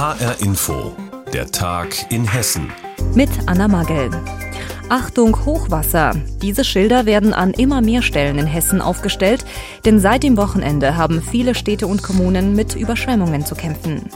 HR Info, der Tag in Hessen. Mit Anna Magel. Achtung Hochwasser. Diese Schilder werden an immer mehr Stellen in Hessen aufgestellt, denn seit dem Wochenende haben viele Städte und Kommunen mit Überschwemmungen zu kämpfen.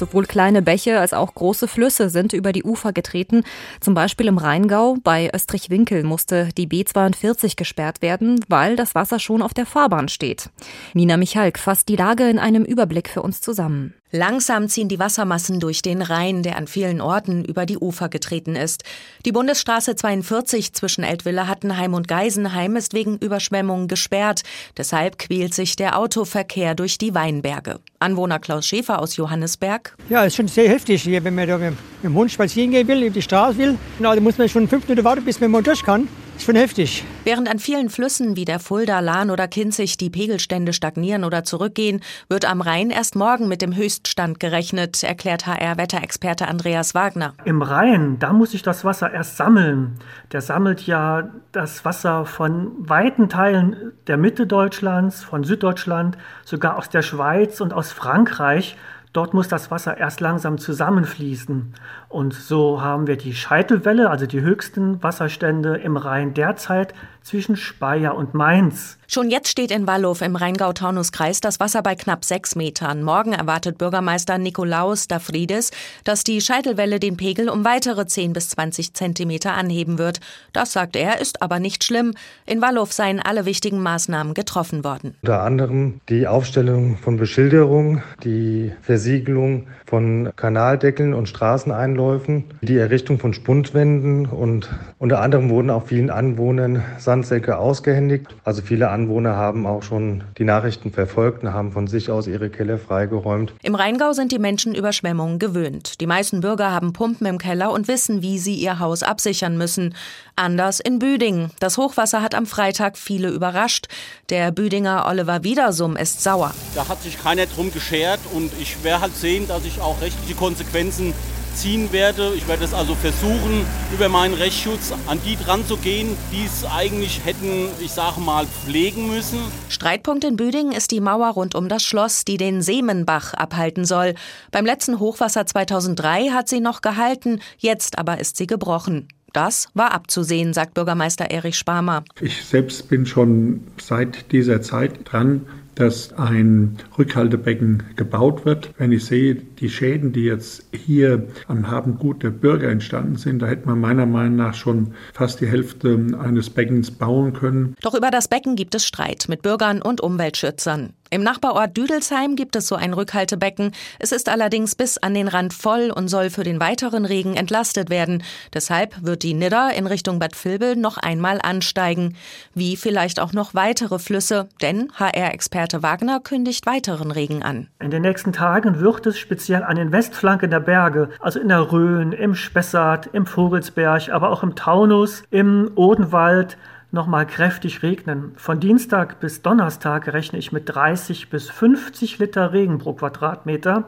Sowohl kleine Bäche als auch große Flüsse sind über die Ufer getreten. Zum Beispiel im Rheingau bei Österreich-Winkel musste die B42 gesperrt werden, weil das Wasser schon auf der Fahrbahn steht. Nina Michalk fasst die Lage in einem Überblick für uns zusammen. Langsam ziehen die Wassermassen durch den Rhein, der an vielen Orten über die Ufer getreten ist. Die Bundesstraße 42 zwischen Eltville-Hattenheim und Geisenheim ist wegen Überschwemmungen gesperrt. Deshalb quält sich der Autoverkehr durch die Weinberge. Anwohner Klaus Schäfer aus Johannesberg. Ja, ist schon sehr heftig hier, wenn man da mit dem Hund spazieren gehen will, über die Straße will. Da muss man schon fünf Minuten warten, bis man mal durch kann. Ist schon heftig. Während an vielen Flüssen wie der Fulda, Lahn oder Kinzig die Pegelstände stagnieren oder zurückgehen, wird am Rhein erst morgen mit dem Höchststand gerechnet, erklärt HR-Wetterexperte Andreas Wagner. Im Rhein, da muss sich das Wasser erst sammeln. Der sammelt ja das Wasser von weiten Teilen der Mitte Deutschlands, von Süddeutschland, sogar aus der Schweiz und aus Frankreich. Dort muss das Wasser erst langsam zusammenfließen. Und so haben wir die Scheitelwelle, also die höchsten Wasserstände im Rhein derzeit zwischen Speyer und Mainz. Schon jetzt steht in Wallow im Rheingau-Taunus-Kreis das Wasser bei knapp sechs Metern. Morgen erwartet Bürgermeister Nikolaus Dafrides, dass die Scheitelwelle den Pegel um weitere 10 bis 20 Zentimeter anheben wird. Das, sagt er, ist aber nicht schlimm. In Wallow seien alle wichtigen Maßnahmen getroffen worden. Unter anderem die Aufstellung von Beschilderung, die Versiegelung von Kanaldeckeln und Straßeneinläufen, die Errichtung von Spundwänden und unter anderem wurden auch vielen Anwohnern Sandsäcke ausgehändigt. Also viele Anwohner haben auch schon die Nachrichten verfolgt und haben von sich aus ihre Keller freigeräumt. Im Rheingau sind die Menschen Überschwemmungen gewöhnt. Die meisten Bürger haben Pumpen im Keller und wissen, wie sie ihr Haus absichern müssen. Anders in Büdingen. Das Hochwasser hat am Freitag viele überrascht. Der Büdinger Oliver Wiedersum ist sauer. Da hat sich keiner drum geschert und ich werde halt sehen, dass ich auch rechtliche Konsequenzen ziehen werde. Ich werde es also versuchen, über meinen Rechtsschutz an die dran zu gehen, die es eigentlich hätten, ich sage mal, pflegen müssen. Streitpunkt in Büdingen ist die Mauer rund um das Schloss, die den Seemenbach abhalten soll. Beim letzten Hochwasser 2003 hat sie noch gehalten, jetzt aber ist sie gebrochen. Das war abzusehen, sagt Bürgermeister Erich Sparmer. Ich selbst bin schon seit dieser Zeit dran, dass ein Rückhaltebecken gebaut wird. Wenn ich sehe, die Schäden, die jetzt hier am Habengut der Bürger entstanden sind, da hätte man meiner Meinung nach schon fast die Hälfte eines Beckens bauen können. Doch über das Becken gibt es Streit mit Bürgern und Umweltschützern. Im Nachbarort Düdelsheim gibt es so ein Rückhaltebecken. Es ist allerdings bis an den Rand voll und soll für den weiteren Regen entlastet werden. Deshalb wird die Nidder in Richtung Bad Vilbel noch einmal ansteigen. Wie vielleicht auch noch weitere Flüsse, denn HR-Experte Wagner kündigt weiteren Regen an. In den nächsten Tagen wird es speziell an den Westflanken der Berge, also in der Rhön, im Spessart, im Vogelsberg, aber auch im Taunus, im Odenwald, nochmal kräftig regnen. Von Dienstag bis Donnerstag rechne ich mit 30 bis 50 Liter Regen pro Quadratmeter.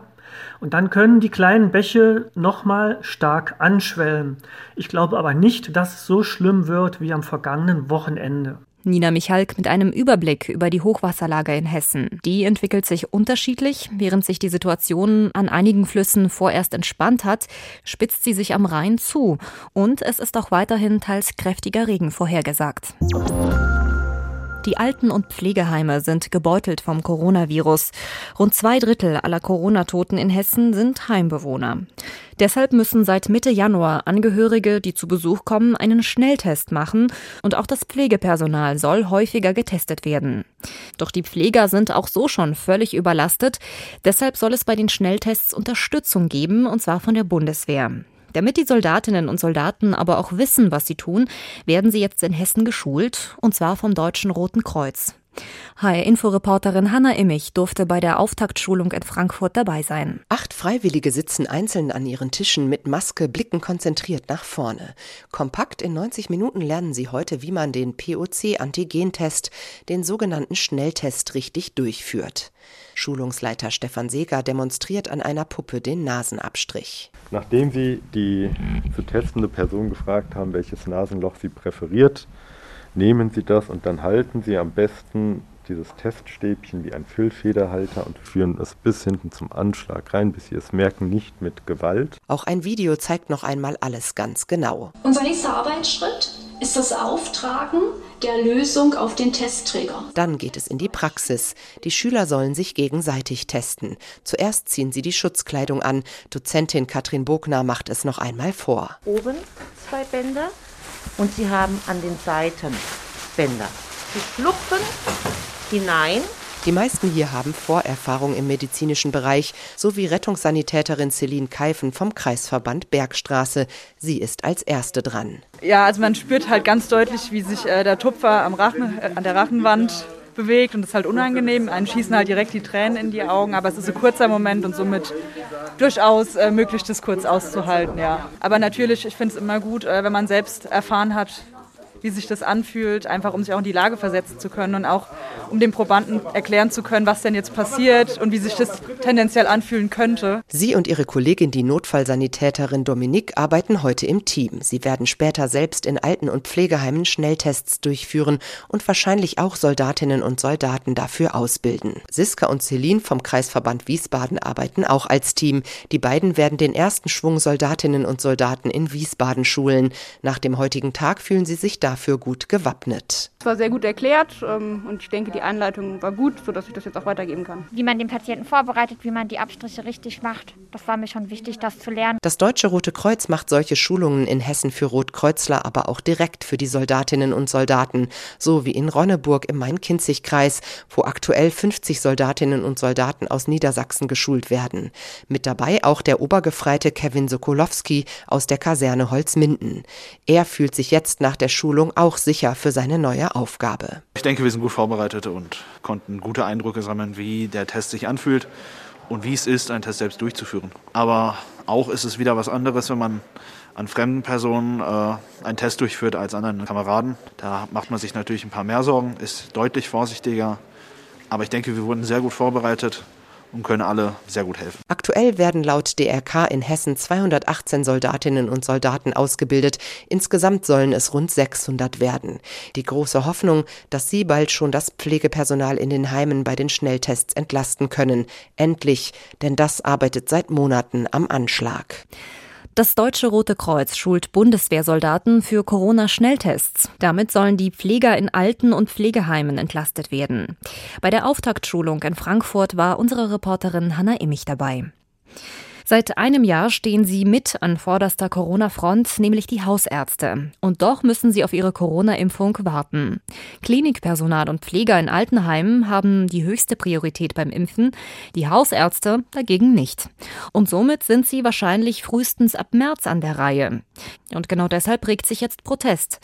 Und dann können die kleinen Bäche nochmal stark anschwellen. Ich glaube aber nicht, dass es so schlimm wird wie am vergangenen Wochenende. Nina Michalk mit einem Überblick über die Hochwasserlage in Hessen. Die entwickelt sich unterschiedlich. Während sich die Situation an einigen Flüssen vorerst entspannt hat, spitzt sie sich am Rhein zu. Und es ist auch weiterhin teils kräftiger Regen vorhergesagt. Die Alten- und Pflegeheime sind gebeutelt vom Coronavirus. Rund zwei Drittel aller Corona-Toten in Hessen sind Heimbewohner. Deshalb müssen seit Mitte Januar Angehörige, die zu Besuch kommen, einen Schnelltest machen und auch das Pflegepersonal soll häufiger getestet werden. Doch die Pfleger sind auch so schon völlig überlastet. Deshalb soll es bei den Schnelltests Unterstützung geben, und zwar von der Bundeswehr. Damit die Soldatinnen und Soldaten aber auch wissen, was sie tun, werden sie jetzt in Hessen geschult, und zwar vom Deutschen Roten Kreuz. HR-Inforeporterin Hanna Immich durfte bei der Auftaktschulung in Frankfurt dabei sein. Acht Freiwillige sitzen einzeln an ihren Tischen mit Maske, blicken konzentriert nach vorne. Kompakt in 90 Minuten lernen sie heute, wie man den POC-Antigentest, den sogenannten Schnelltest, richtig durchführt. Schulungsleiter Stefan Seger demonstriert an einer Puppe den Nasenabstrich. Nachdem Sie die zu testende Person gefragt haben, welches Nasenloch sie präferiert, nehmen Sie das und dann halten Sie am besten dieses Teststäbchen wie ein Füllfederhalter und führen es bis hinten zum Anschlag rein, bis Sie es merken, nicht mit Gewalt. Auch ein Video zeigt noch einmal alles ganz genau. Unser nächster Arbeitsschritt ist das Auftragen der Lösung auf den Testträger. Dann geht es in die Praxis. Die Schüler sollen sich gegenseitig testen. Zuerst ziehen sie die Schutzkleidung an. Dozentin Katrin Bogner macht es noch einmal vor. Oben zwei Bänder und sie haben an den Seiten Bänder. Sie schlupfen hinein die meisten hier haben Vorerfahrung im medizinischen Bereich, so wie Rettungssanitäterin Celine Keifen vom Kreisverband Bergstraße. Sie ist als Erste dran. Ja, also man spürt halt ganz deutlich, wie sich äh, der Tupfer am Rachen, äh, an der Rachenwand bewegt und das ist halt unangenehm. Einen schießen halt direkt die Tränen in die Augen, aber es ist ein kurzer Moment und somit durchaus äh, möglich, das kurz auszuhalten, ja. Aber natürlich, ich finde es immer gut, äh, wenn man selbst erfahren hat, wie sich das anfühlt, einfach um sich auch in die Lage versetzen zu können und auch um den Probanden erklären zu können, was denn jetzt passiert und wie sich das tendenziell anfühlen könnte. Sie und ihre Kollegin, die Notfallsanitäterin Dominique, arbeiten heute im Team. Sie werden später selbst in Alten- und Pflegeheimen Schnelltests durchführen und wahrscheinlich auch Soldatinnen und Soldaten dafür ausbilden. Siska und Celine vom Kreisverband Wiesbaden arbeiten auch als Team. Die beiden werden den ersten Schwung Soldatinnen und Soldaten in Wiesbaden schulen. Nach dem heutigen Tag fühlen sie sich da dafür gut gewappnet. Es war sehr gut erklärt ähm, und ich denke, die Anleitung war gut, sodass ich das jetzt auch weitergeben kann. Wie man den Patienten vorbereitet, wie man die Abstriche richtig macht, das war mir schon wichtig, das zu lernen. Das Deutsche Rote Kreuz macht solche Schulungen in Hessen für Rotkreuzler, aber auch direkt für die Soldatinnen und Soldaten, so wie in Ronneburg im Main-Kinzig-Kreis, wo aktuell 50 Soldatinnen und Soldaten aus Niedersachsen geschult werden. Mit dabei auch der Obergefreite Kevin Sokolowski aus der Kaserne Holzminden. Er fühlt sich jetzt nach der Schulung Schulung auch sicher für seine neue Aufgabe. Ich denke, wir sind gut vorbereitet und konnten gute Eindrücke sammeln, wie der Test sich anfühlt und wie es ist, einen Test selbst durchzuführen. Aber auch ist es wieder was anderes, wenn man an fremden Personen äh, einen Test durchführt als an einen Kameraden. Da macht man sich natürlich ein paar mehr Sorgen, ist deutlich vorsichtiger. Aber ich denke, wir wurden sehr gut vorbereitet und können alle sehr gut helfen. Aktuell werden laut DRK in Hessen 218 Soldatinnen und Soldaten ausgebildet. Insgesamt sollen es rund 600 werden. Die große Hoffnung, dass sie bald schon das Pflegepersonal in den Heimen bei den Schnelltests entlasten können. Endlich, denn das arbeitet seit Monaten am Anschlag. Das Deutsche Rote Kreuz schult Bundeswehrsoldaten für Corona-Schnelltests. Damit sollen die Pfleger in Alten- und Pflegeheimen entlastet werden. Bei der Auftaktschulung in Frankfurt war unsere Reporterin Hanna Immich dabei. Seit einem Jahr stehen sie mit an vorderster Corona-Front, nämlich die Hausärzte. Und doch müssen sie auf ihre Corona-Impfung warten. Klinikpersonal und Pfleger in Altenheimen haben die höchste Priorität beim Impfen, die Hausärzte dagegen nicht. Und somit sind sie wahrscheinlich frühestens ab März an der Reihe. Und genau deshalb regt sich jetzt Protest.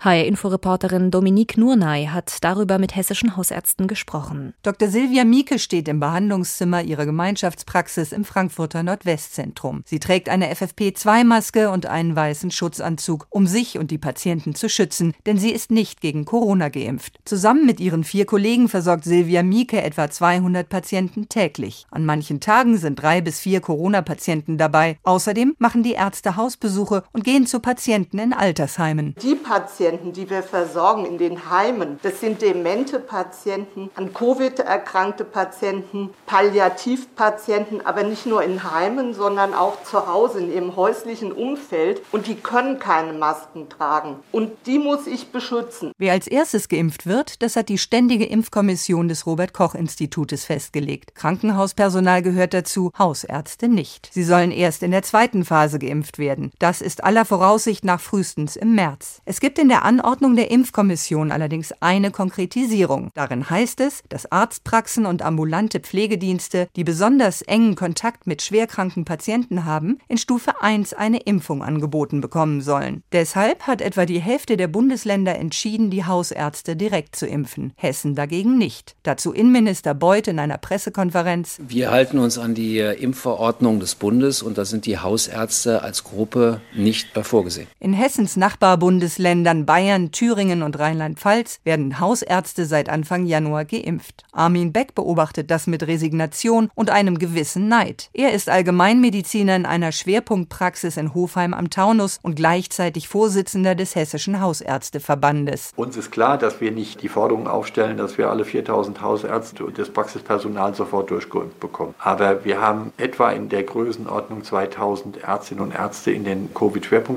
HR-Inforeporterin Dominique Nurnay hat darüber mit hessischen Hausärzten gesprochen. Dr. Silvia Mieke steht im Behandlungszimmer ihrer Gemeinschaftspraxis im Frankfurter Nordwestzentrum. Sie trägt eine FFP2-Maske und einen weißen Schutzanzug, um sich und die Patienten zu schützen, denn sie ist nicht gegen Corona geimpft. Zusammen mit ihren vier Kollegen versorgt Silvia Mieke etwa 200 Patienten täglich. An manchen Tagen sind drei bis vier Corona-Patienten dabei. Außerdem machen die Ärzte Hausbesuche und gehen zu Patienten in Altersheimen. Die Patienten, die wir versorgen in den Heimen, das sind demente Patienten, an Covid erkrankte Patienten, Palliativpatienten, aber nicht nur in Heimen, sondern auch zu Hause in ihrem häuslichen Umfeld. Und die können keine Masken tragen. Und die muss ich beschützen. Wer als erstes geimpft wird, das hat die Ständige Impfkommission des Robert Koch Institutes festgelegt. Krankenhauspersonal gehört dazu, Hausärzte nicht. Sie sollen erst in der zweiten Phase geimpft werden. Das ist aller Voraussicht nach frühestens im März. Es gibt in der Anordnung der Impfkommission allerdings eine Konkretisierung. Darin heißt es, dass Arztpraxen und ambulante Pflegedienste, die besonders engen Kontakt mit schwerkranken Patienten haben, in Stufe 1 eine Impfung angeboten bekommen sollen. Deshalb hat etwa die Hälfte der Bundesländer entschieden, die Hausärzte direkt zu impfen. Hessen dagegen nicht. Dazu Innenminister Beuth in einer Pressekonferenz. Wir halten uns an die Impfverordnung des Bundes und da sind die Hausärzte als Gruppe nicht vorgesehen. In Hessens Nachbarbundesländern Bayern, Thüringen und Rheinland-Pfalz werden Hausärzte seit Anfang Januar geimpft. Armin Beck beobachtet das mit Resignation und einem gewissen Neid. Er ist Allgemeinmediziner in einer Schwerpunktpraxis in Hofheim am Taunus und gleichzeitig Vorsitzender des Hessischen Hausärzteverbandes. Uns ist klar, dass wir nicht die Forderung aufstellen, dass wir alle 4000 Hausärzte und das Praxispersonal sofort durchgeimpft bekommen. Aber wir haben etwa in der Größenordnung 2000 Ärztinnen und Ärzte in den Covid-Schwerpunktpraxen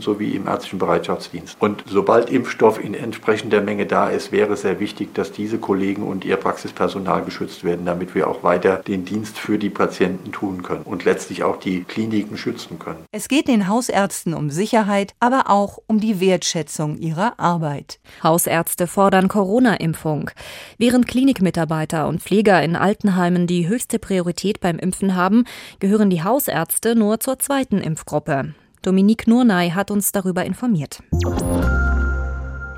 sowie im ärztlichen Bereitschaftsdienst. Und sobald Impfstoff in entsprechender Menge da ist, wäre es sehr wichtig, dass diese Kollegen und ihr Praxispersonal geschützt werden, damit wir auch weiter den Dienst für die Patienten tun können und letztlich auch die Kliniken schützen können. Es geht den Hausärzten um Sicherheit, aber auch um die Wertschätzung ihrer Arbeit. Hausärzte fordern Corona-Impfung. Während Klinikmitarbeiter und Pfleger in Altenheimen die höchste Priorität beim Impfen haben, gehören die Hausärzte nur zur zweiten Impfgruppe. Dominique Nurnay hat uns darüber informiert.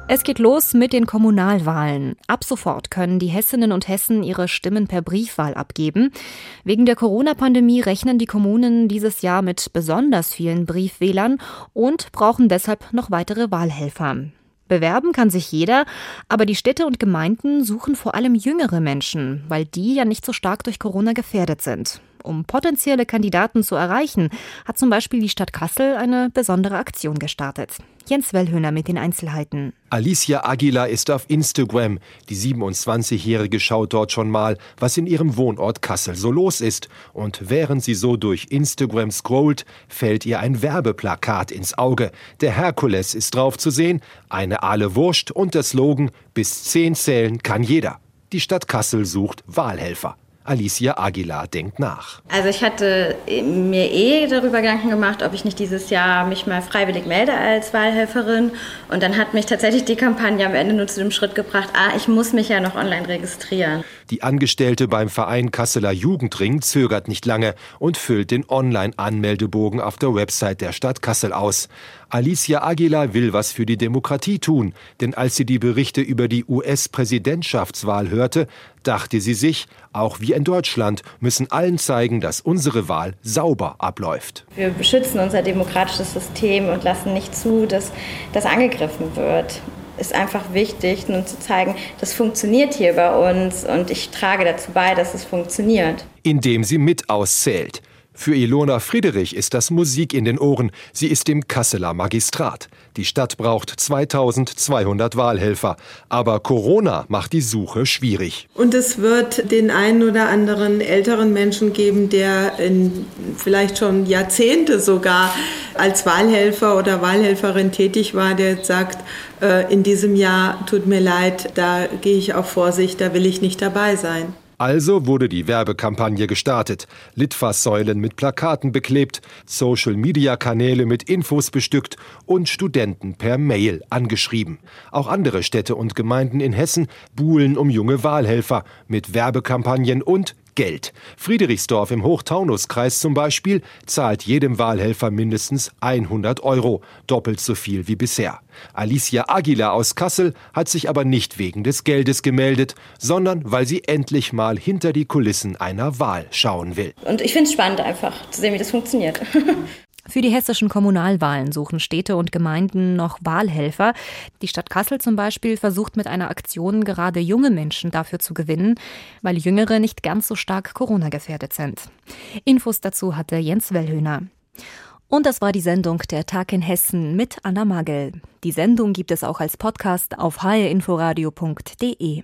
Es geht los mit den Kommunalwahlen. Ab sofort können die Hessinnen und Hessen ihre Stimmen per Briefwahl abgeben. Wegen der Corona-Pandemie rechnen die Kommunen dieses Jahr mit besonders vielen Briefwählern und brauchen deshalb noch weitere Wahlhelfer. Bewerben kann sich jeder, aber die Städte und Gemeinden suchen vor allem jüngere Menschen, weil die ja nicht so stark durch Corona gefährdet sind. Um potenzielle Kandidaten zu erreichen, hat zum Beispiel die Stadt Kassel eine besondere Aktion gestartet. Jens Wellhöhner mit den Einzelheiten. Alicia Aguilar ist auf Instagram. Die 27-Jährige schaut dort schon mal, was in ihrem Wohnort Kassel so los ist. Und während sie so durch Instagram scrollt, fällt ihr ein Werbeplakat ins Auge. Der Herkules ist drauf zu sehen, eine Aale Wurst und der Slogan Bis zehn zählen kann jeder. Die Stadt Kassel sucht Wahlhelfer. Alicia Aguilar denkt nach. Also ich hatte mir eh darüber Gedanken gemacht, ob ich nicht dieses Jahr mich mal freiwillig melde als Wahlhelferin. Und dann hat mich tatsächlich die Kampagne am Ende nur zu dem Schritt gebracht, ah, ich muss mich ja noch online registrieren. Die Angestellte beim Verein Kasseler Jugendring zögert nicht lange und füllt den Online-Anmeldebogen auf der Website der Stadt Kassel aus. Alicia Aguilar will was für die Demokratie tun, denn als sie die Berichte über die US-Präsidentschaftswahl hörte, dachte sie sich, auch wir in Deutschland müssen allen zeigen, dass unsere Wahl sauber abläuft. Wir beschützen unser demokratisches System und lassen nicht zu, dass das angegriffen wird ist einfach wichtig, nun zu zeigen, das funktioniert hier bei uns und ich trage dazu bei, dass es funktioniert. Indem sie mit auszählt. Für Ilona Friedrich ist das Musik in den Ohren. Sie ist im Kasseler Magistrat. Die Stadt braucht 2200 Wahlhelfer. Aber Corona macht die Suche schwierig. Und es wird den einen oder anderen älteren Menschen geben, der in vielleicht schon Jahrzehnte sogar als Wahlhelfer oder Wahlhelferin tätig war, der jetzt sagt, äh, in diesem Jahr tut mir leid, da gehe ich auf Vorsicht, da will ich nicht dabei sein. Also wurde die Werbekampagne gestartet, Litfaßsäulen mit Plakaten beklebt, Social-Media-Kanäle mit Infos bestückt und Studenten per Mail angeschrieben. Auch andere Städte und Gemeinden in Hessen buhlen um junge Wahlhelfer mit Werbekampagnen und Geld. Friedrichsdorf im Hochtaunuskreis zum Beispiel zahlt jedem Wahlhelfer mindestens 100 Euro, doppelt so viel wie bisher. Alicia Aguilar aus Kassel hat sich aber nicht wegen des Geldes gemeldet, sondern weil sie endlich mal hinter die Kulissen einer Wahl schauen will. Und ich finde es spannend einfach zu sehen, wie das funktioniert. Für die hessischen Kommunalwahlen suchen Städte und Gemeinden noch Wahlhelfer. Die Stadt Kassel zum Beispiel versucht mit einer Aktion gerade junge Menschen dafür zu gewinnen, weil Jüngere nicht ganz so stark Corona gefährdet sind. Infos dazu hatte Jens Wellhöhner. Und das war die Sendung Der Tag in Hessen mit Anna Magel. Die Sendung gibt es auch als Podcast auf hrinforadio.de.